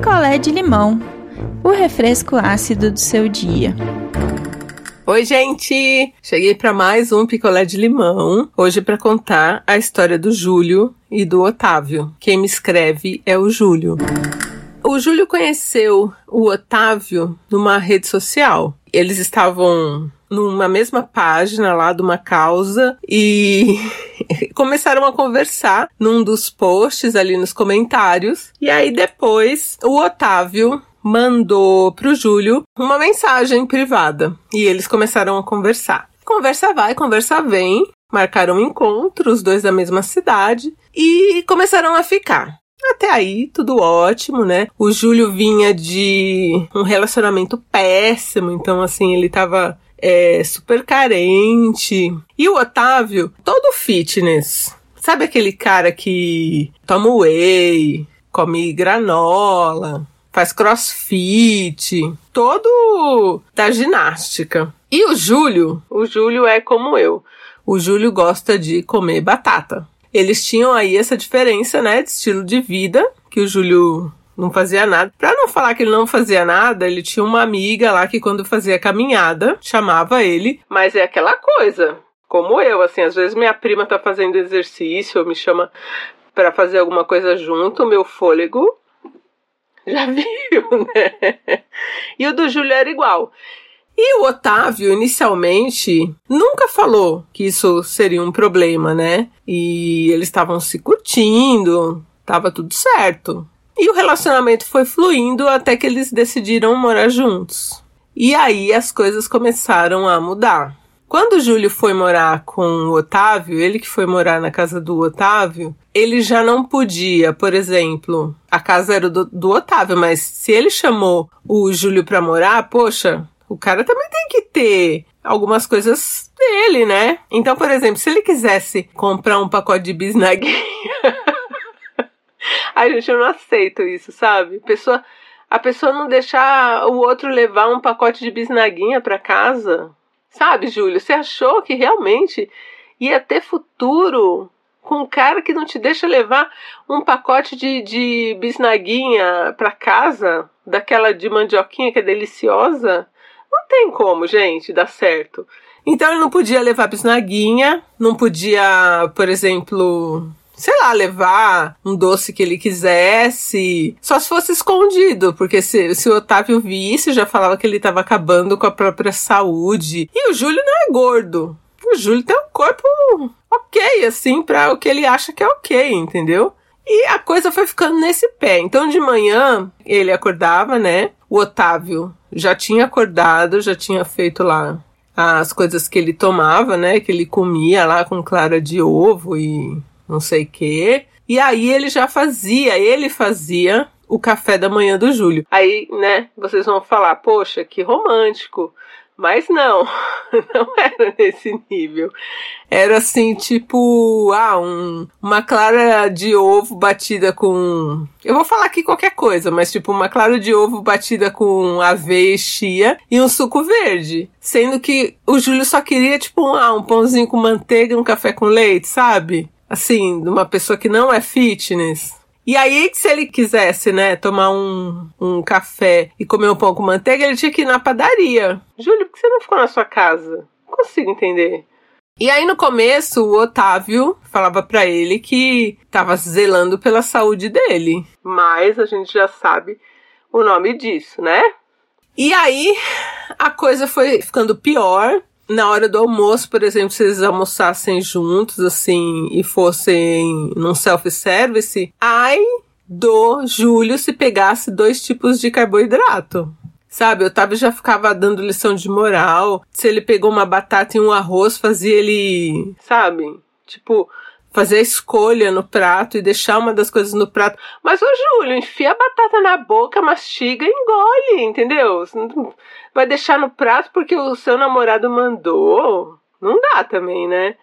picolé de limão, o refresco ácido do seu dia. Oi, gente! Cheguei para mais um picolé de limão, hoje para contar a história do Júlio e do Otávio. Quem me escreve é o Júlio. O Júlio conheceu o Otávio numa rede social. Eles estavam numa mesma página lá de uma causa e começaram a conversar num dos posts ali nos comentários. E aí depois o Otávio mandou pro Júlio uma mensagem privada e eles começaram a conversar. Conversa vai, conversa vem, marcaram um encontro, os dois da mesma cidade e começaram a ficar. Até aí, tudo ótimo, né? O Júlio vinha de um relacionamento péssimo, então, assim, ele tava é, super carente. E o Otávio, todo fitness. Sabe aquele cara que toma whey, come granola, faz crossfit, todo da ginástica. E o Júlio, o Júlio é como eu. O Júlio gosta de comer batata. Eles tinham aí essa diferença, né, de estilo de vida, que o Júlio não fazia nada. Pra não falar que ele não fazia nada, ele tinha uma amiga lá que quando fazia caminhada, chamava ele, mas é aquela coisa, como eu, assim, às vezes minha prima tá fazendo exercício, ou me chama para fazer alguma coisa junto, meu fôlego já viu, né? E o do Júlio era igual. E o Otávio, inicialmente, nunca falou que isso seria um problema, né? E eles estavam se curtindo, tava tudo certo. E o relacionamento foi fluindo até que eles decidiram morar juntos. E aí as coisas começaram a mudar. Quando o Júlio foi morar com o Otávio, ele que foi morar na casa do Otávio, ele já não podia, por exemplo, a casa era do, do Otávio, mas se ele chamou o Júlio pra morar, poxa, o cara também tem que ter algumas coisas dele, né? Então, por exemplo, se ele quisesse comprar um pacote de bisnaguinha. Ai, gente, eu não aceito isso, sabe? Pessoa, a pessoa não deixar o outro levar um pacote de bisnaguinha para casa. Sabe, Júlio? Você achou que realmente ia ter futuro com um cara que não te deixa levar um pacote de, de bisnaguinha para casa? Daquela de mandioquinha que é deliciosa? Não tem como, gente, dar certo. Então ele não podia levar bisnaguinha, não podia, por exemplo, sei lá, levar um doce que ele quisesse, só se fosse escondido, porque se, se o Otávio visse, já falava que ele estava acabando com a própria saúde. E o Júlio não é gordo. O Júlio tem um corpo ok, assim, para o que ele acha que é ok, entendeu? E a coisa foi ficando nesse pé. Então de manhã ele acordava, né? O Otávio já tinha acordado, já tinha feito lá as coisas que ele tomava, né? Que ele comia lá com clara de ovo e não sei o quê. E aí ele já fazia, ele fazia o café da manhã do Júlio. Aí, né, vocês vão falar, poxa, que romântico. Mas não, não era nesse nível. Era assim, tipo, ah, um, uma clara de ovo batida com. Eu vou falar aqui qualquer coisa, mas tipo, uma clara de ovo batida com aveia e chia e um suco verde. Sendo que o Júlio só queria, tipo, ah, um pãozinho com manteiga e um café com leite, sabe? Assim, de uma pessoa que não é fitness. E aí, se ele quisesse, né, tomar um, um café e comer um pão com manteiga, ele tinha que ir na padaria. Júlio, por que você não ficou na sua casa? Não consigo entender. E aí, no começo, o Otávio falava para ele que estava zelando pela saúde dele. Mas a gente já sabe o nome disso, né? E aí, a coisa foi ficando pior na hora do almoço, por exemplo, se eles almoçassem juntos, assim, e fossem num self-service, ai do Júlio se pegasse dois tipos de carboidrato. Sabe, o Otávio já ficava dando lição de moral. Se ele pegou uma batata e um arroz, fazia ele, sabe? Tipo, fazer a escolha no prato e deixar uma das coisas no prato. Mas, ô Júlio, enfia a batata na boca, mastiga e engole, entendeu? Vai deixar no prato porque o seu namorado mandou? Não dá também, né?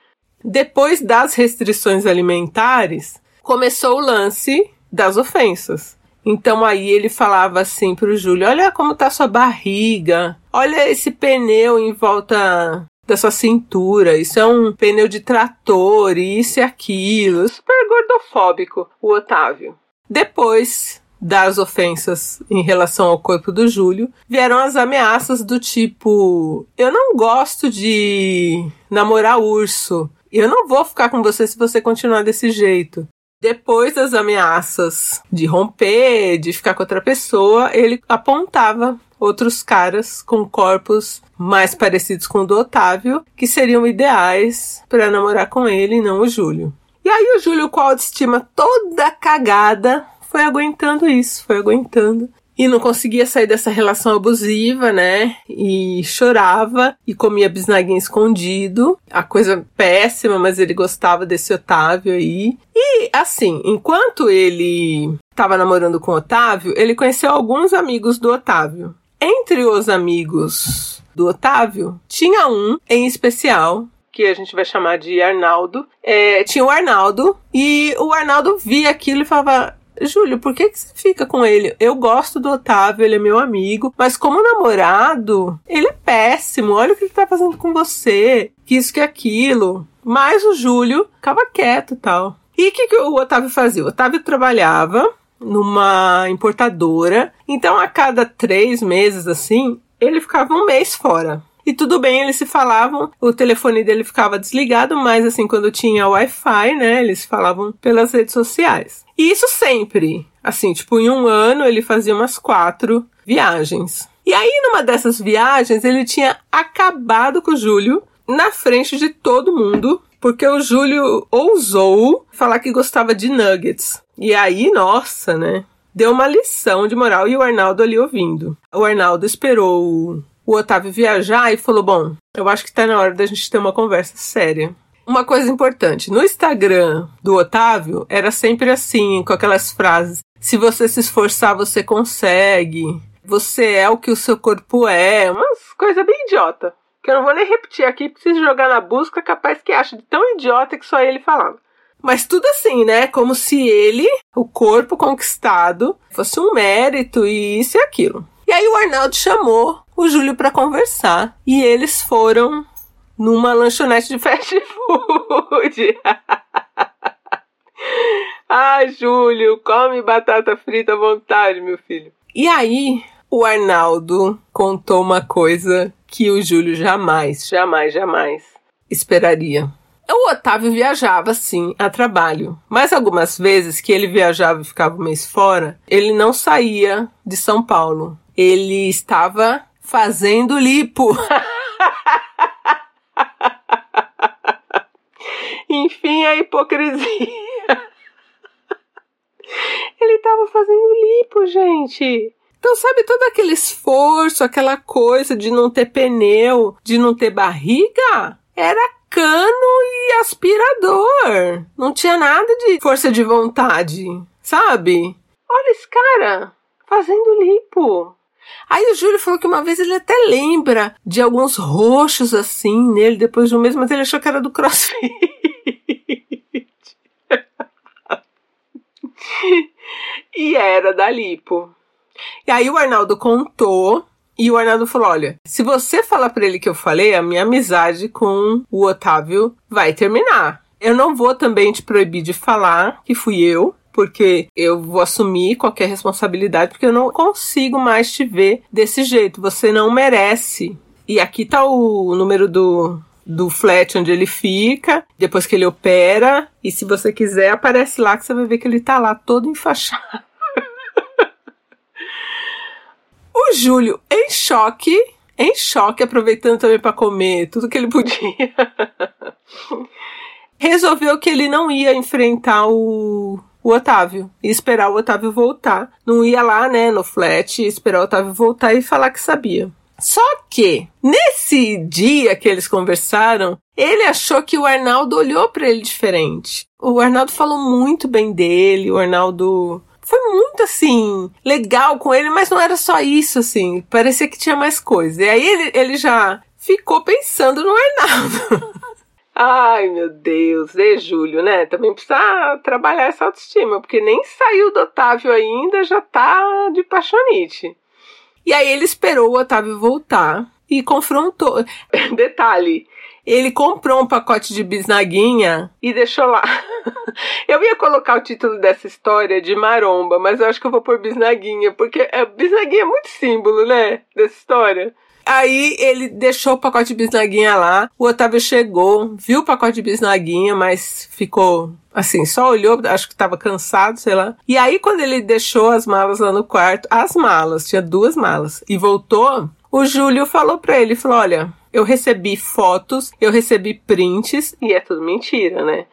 Depois das restrições alimentares, começou o lance das ofensas. Então aí ele falava assim pro Júlio: Olha como tá sua barriga, olha esse pneu em volta da sua cintura, isso é um pneu de trator, isso e aquilo. Super gordofóbico, o Otávio. Depois das ofensas em relação ao corpo do Júlio, vieram as ameaças do tipo: eu não gosto de namorar urso. Eu não vou ficar com você se você continuar desse jeito. Depois das ameaças de romper, de ficar com outra pessoa, ele apontava outros caras com corpos mais parecidos com o do Otávio, que seriam ideais para namorar com ele, não o Júlio. E aí o Júlio, com a autoestima toda cagada, foi aguentando isso, foi aguentando. E não conseguia sair dessa relação abusiva, né? E chorava e comia bisnaguinha escondido. A coisa péssima, mas ele gostava desse Otávio aí. E assim, enquanto ele estava namorando com o Otávio, ele conheceu alguns amigos do Otávio. Entre os amigos do Otávio, tinha um em especial que a gente vai chamar de Arnaldo. É, tinha o Arnaldo e o Arnaldo via aquilo e falava: Júlio, por que, que você fica com ele? Eu gosto do Otávio, ele é meu amigo, mas como namorado, ele é péssimo. Olha o que ele tá fazendo com você, que isso, que aquilo. Mas o Júlio ficava quieto e tal. E o que, que o Otávio fazia? O Otávio trabalhava numa importadora, então a cada três meses assim, ele ficava um mês fora. E tudo bem, eles se falavam, o telefone dele ficava desligado, mas assim, quando tinha Wi-Fi, né, eles falavam pelas redes sociais. E isso sempre. Assim, tipo, em um ano ele fazia umas quatro viagens. E aí, numa dessas viagens, ele tinha acabado com o Júlio na frente de todo mundo, porque o Júlio ousou falar que gostava de nuggets. E aí, nossa, né? Deu uma lição de moral e o Arnaldo ali ouvindo. O Arnaldo esperou o Otávio viajar e falou: Bom, eu acho que tá na hora da gente ter uma conversa séria. Uma coisa importante: no Instagram do Otávio era sempre assim, com aquelas frases: se você se esforçar, você consegue. Você é o que o seu corpo é. Umas coisas bem idiota. Que eu não vou nem repetir aqui, preciso jogar na busca, capaz que acha de tão idiota que só ele falava. Mas tudo assim, né? Como se ele, o corpo conquistado, fosse um mérito e isso e aquilo. E aí o Arnaldo chamou o Júlio para conversar. E eles foram numa lanchonete de fast food. ah, Júlio, come batata frita à vontade, meu filho. E aí, o Arnaldo contou uma coisa que o Júlio jamais, jamais, jamais esperaria. O Otávio viajava, sim, a trabalho. Mas algumas vezes que ele viajava e ficava um mês fora, ele não saía de São Paulo. Ele estava fazendo lipo. Enfim, a hipocrisia. Ele estava fazendo lipo, gente. Então, sabe todo aquele esforço, aquela coisa de não ter pneu, de não ter barriga? Era cano e aspirador. Não tinha nada de força de vontade, sabe? Olha esse cara fazendo lipo. Aí o Júlio falou que uma vez ele até lembra de alguns roxos assim nele depois de um mês, mas ele achou que era do crossfit. e era da lipo. E aí o Arnaldo contou e o Arnaldo falou: Olha, se você falar para ele que eu falei, a minha amizade com o Otávio vai terminar. Eu não vou também te proibir de falar que fui eu, porque eu vou assumir qualquer responsabilidade, porque eu não consigo mais te ver desse jeito. Você não merece. E aqui tá o número do, do flat onde ele fica, depois que ele opera. E se você quiser, aparece lá que você vai ver que ele tá lá todo enfaixado. O Júlio, em choque, em choque, aproveitando também para comer tudo que ele podia, resolveu que ele não ia enfrentar o o Otávio e esperar o Otávio voltar. Não ia lá, né, no flat, esperar o Otávio voltar e falar que sabia. Só que, nesse dia que eles conversaram, ele achou que o Arnaldo olhou para ele diferente. O Arnaldo falou muito bem dele, o Arnaldo foi muito assim, legal com ele, mas não era só isso, assim. Parecia que tinha mais coisa. E aí ele, ele já ficou pensando no Arnaldo. Ai, meu Deus, e Júlio, né? Também precisa trabalhar essa autoestima, porque nem saiu do Otávio ainda, já tá de paixonite. E aí ele esperou o Otávio voltar e confrontou. Detalhe, ele comprou um pacote de bisnaguinha e deixou lá. eu ia colocar o título dessa história de maromba, mas eu acho que eu vou pôr bisnaguinha, porque a bisnaguinha é muito símbolo, né, dessa história. Aí ele deixou o pacote de bisnaguinha lá. O Otávio chegou, viu o pacote de bisnaguinha, mas ficou assim, só olhou, acho que estava cansado, sei lá. E aí, quando ele deixou as malas lá no quarto, as malas, tinha duas malas, e voltou, o Júlio falou pra ele, falou, olha, eu recebi fotos, eu recebi prints, e é tudo mentira, né?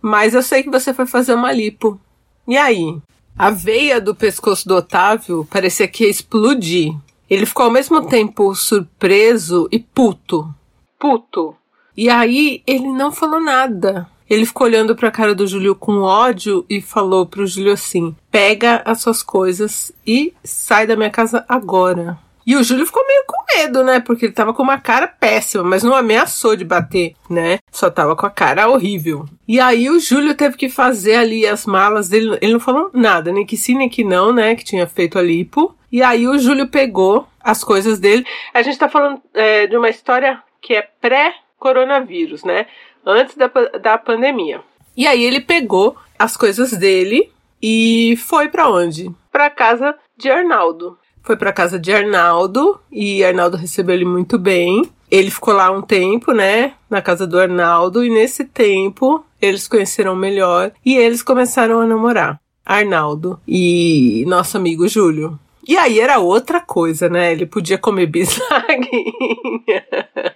Mas eu sei que você foi fazer uma lipo. E aí? A veia do pescoço do Otávio parecia que ia explodir. Ele ficou ao mesmo tempo surpreso e puto. Puto. E aí ele não falou nada. Ele ficou olhando para a cara do Júlio com ódio e falou pro Júlio assim: "Pega as suas coisas e sai da minha casa agora". E o Júlio ficou meio com medo, né? Porque ele tava com uma cara péssima, mas não ameaçou de bater, né? Só tava com a cara horrível. E aí o Júlio teve que fazer ali as malas dele. Ele não falou nada, nem que sim, nem que não, né? Que tinha feito a lipo. E aí o Júlio pegou as coisas dele. A gente tá falando é, de uma história que é pré-coronavírus, né? Antes da, da pandemia. E aí ele pegou as coisas dele e foi para onde? Para casa de Arnaldo. Foi para casa de Arnaldo e Arnaldo recebeu ele muito bem. Ele ficou lá um tempo, né, na casa do Arnaldo e nesse tempo eles conheceram melhor e eles começaram a namorar. Arnaldo e nosso amigo Júlio. E aí era outra coisa, né? Ele podia comer bisnaguinha.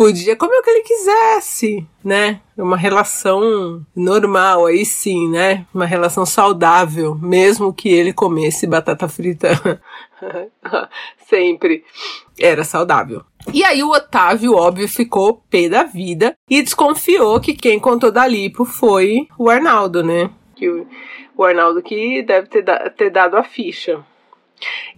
podia comer o que ele quisesse, né? Uma relação normal, aí sim, né? Uma relação saudável, mesmo que ele comesse batata frita sempre. Era saudável. E aí o Otávio, óbvio, ficou pé da vida e desconfiou que quem contou da Lipo foi o Arnaldo, né? Que o, Arnaldo que deve ter, da, ter dado a ficha.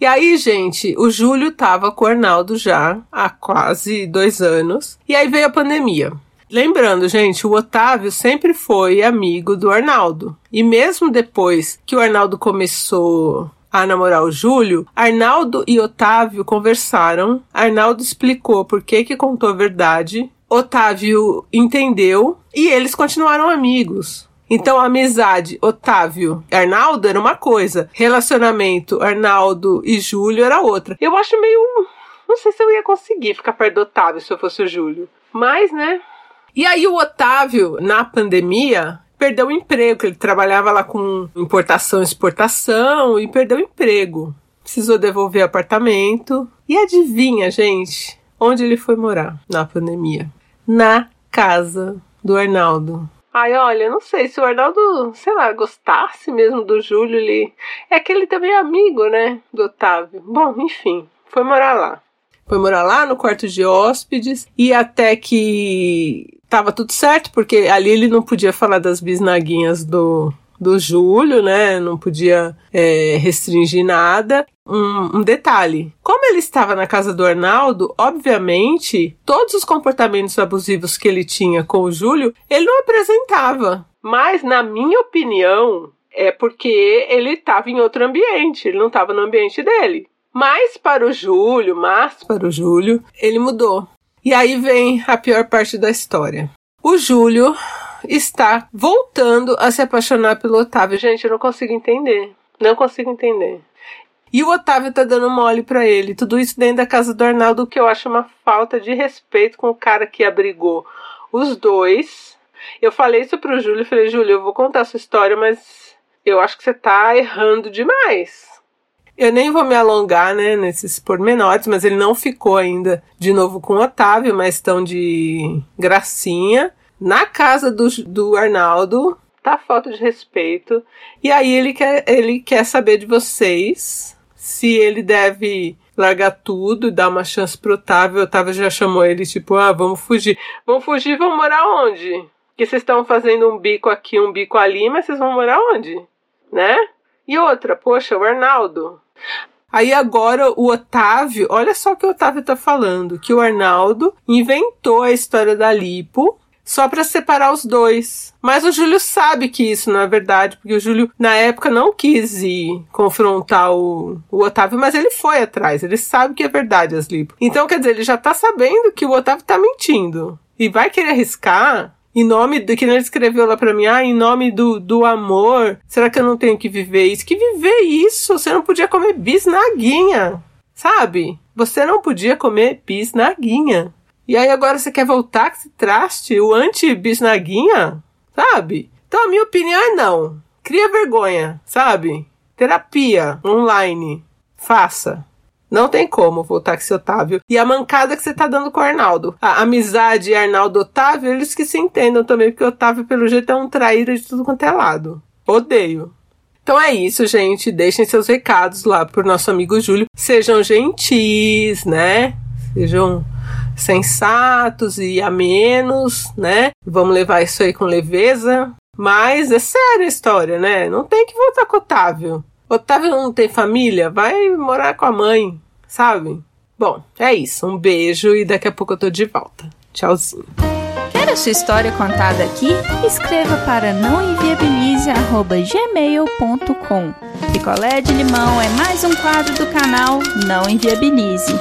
E aí, gente, o Júlio tava com o Arnaldo já há quase dois anos. E aí veio a pandemia. Lembrando, gente, o Otávio sempre foi amigo do Arnaldo. E mesmo depois que o Arnaldo começou a namorar o Júlio, Arnaldo e Otávio conversaram. Arnaldo explicou por que que contou a verdade. Otávio entendeu e eles continuaram amigos. Então, amizade Otávio Arnaldo era uma coisa, relacionamento Arnaldo e Júlio era outra. Eu acho meio. Não sei se eu ia conseguir ficar perto do Otávio se eu fosse o Júlio. Mas, né? E aí, o Otávio, na pandemia, perdeu o emprego, ele trabalhava lá com importação e exportação e perdeu o emprego. Precisou devolver apartamento. E adivinha, gente, onde ele foi morar na pandemia? Na casa do Arnaldo. Ai, olha, não sei se o Arnaldo, sei lá, gostasse mesmo do Júlio, ele. É que ele também é amigo, né? Do Otávio. Bom, enfim, foi morar lá. Foi morar lá no quarto de hóspedes e até que tava tudo certo, porque ali ele não podia falar das bisnaguinhas do, do Júlio, né? Não podia é, restringir nada. Um, um, detalhe: como ele estava na casa do Arnaldo, obviamente, todos os comportamentos abusivos que ele tinha com o Júlio, ele não apresentava. Mas, na minha opinião, é porque ele estava em outro ambiente, ele não estava no ambiente dele. Mas para o Júlio, mas para o Júlio, ele mudou. E aí vem a pior parte da história. O Júlio está voltando a se apaixonar pelo Otávio. Gente, eu não consigo entender. Não consigo entender. E o Otávio tá dando mole para ele. Tudo isso dentro da casa do Arnaldo, que eu acho uma falta de respeito com o cara que abrigou os dois. Eu falei isso pro Júlio, falei, Júlio, eu vou contar essa história, mas eu acho que você tá errando demais. Eu nem vou me alongar, né, nesses pormenores, mas ele não ficou ainda de novo com o Otávio, mas estão de gracinha na casa do, do Arnaldo. Tá falta de respeito. E aí ele quer, ele quer saber de vocês se ele deve largar tudo dar uma chance pro Otávio. O Otávio já chamou ele, tipo, ah, vamos fugir. Vamos fugir, vamos morar onde? Que vocês estão fazendo um bico aqui, um bico ali, mas vocês vão morar onde? Né? E outra, poxa, o Arnaldo. Aí agora o Otávio, olha só o que o Otávio tá falando, que o Arnaldo inventou a história da lipo só para separar os dois. Mas o Júlio sabe que isso não é verdade, porque o Júlio, na época, não quis ir confrontar o, o Otávio, mas ele foi atrás. Ele sabe que é verdade as lipo. Então, quer dizer, ele já tá sabendo que o Otávio tá mentindo. E vai querer arriscar em nome do que ele escreveu lá para mim, ah, em nome do, do amor, será que eu não tenho que viver isso? Que viver isso? Você não podia comer bisnaguinha, sabe? Você não podia comer bisnaguinha. E aí agora você quer voltar com esse traste, o anti-bisnaguinha, sabe? Então a minha opinião é não. Cria vergonha, sabe? Terapia online. Faça. Não tem como voltar com esse Otávio. E a mancada que você tá dando com o Arnaldo. A amizade Arnaldo-Otávio, eles que se entendam também, porque o Otávio, pelo jeito, é um traíra de tudo quanto é lado. Odeio. Então é isso, gente. Deixem seus recados lá pro nosso amigo Júlio. Sejam gentis, né? Sejam sensatos e amenos, né? Vamos levar isso aí com leveza. Mas é séria a história, né? Não tem que voltar com o Otávio. Otávio não tem família? Vai morar com a mãe, sabe? Bom, é isso. Um beijo e daqui a pouco eu tô de volta. Tchauzinho. Quer a sua história contada aqui? Escreva para nãoenviabilize.gmail.com Picolé de limão é mais um quadro do canal Não Enviabilize.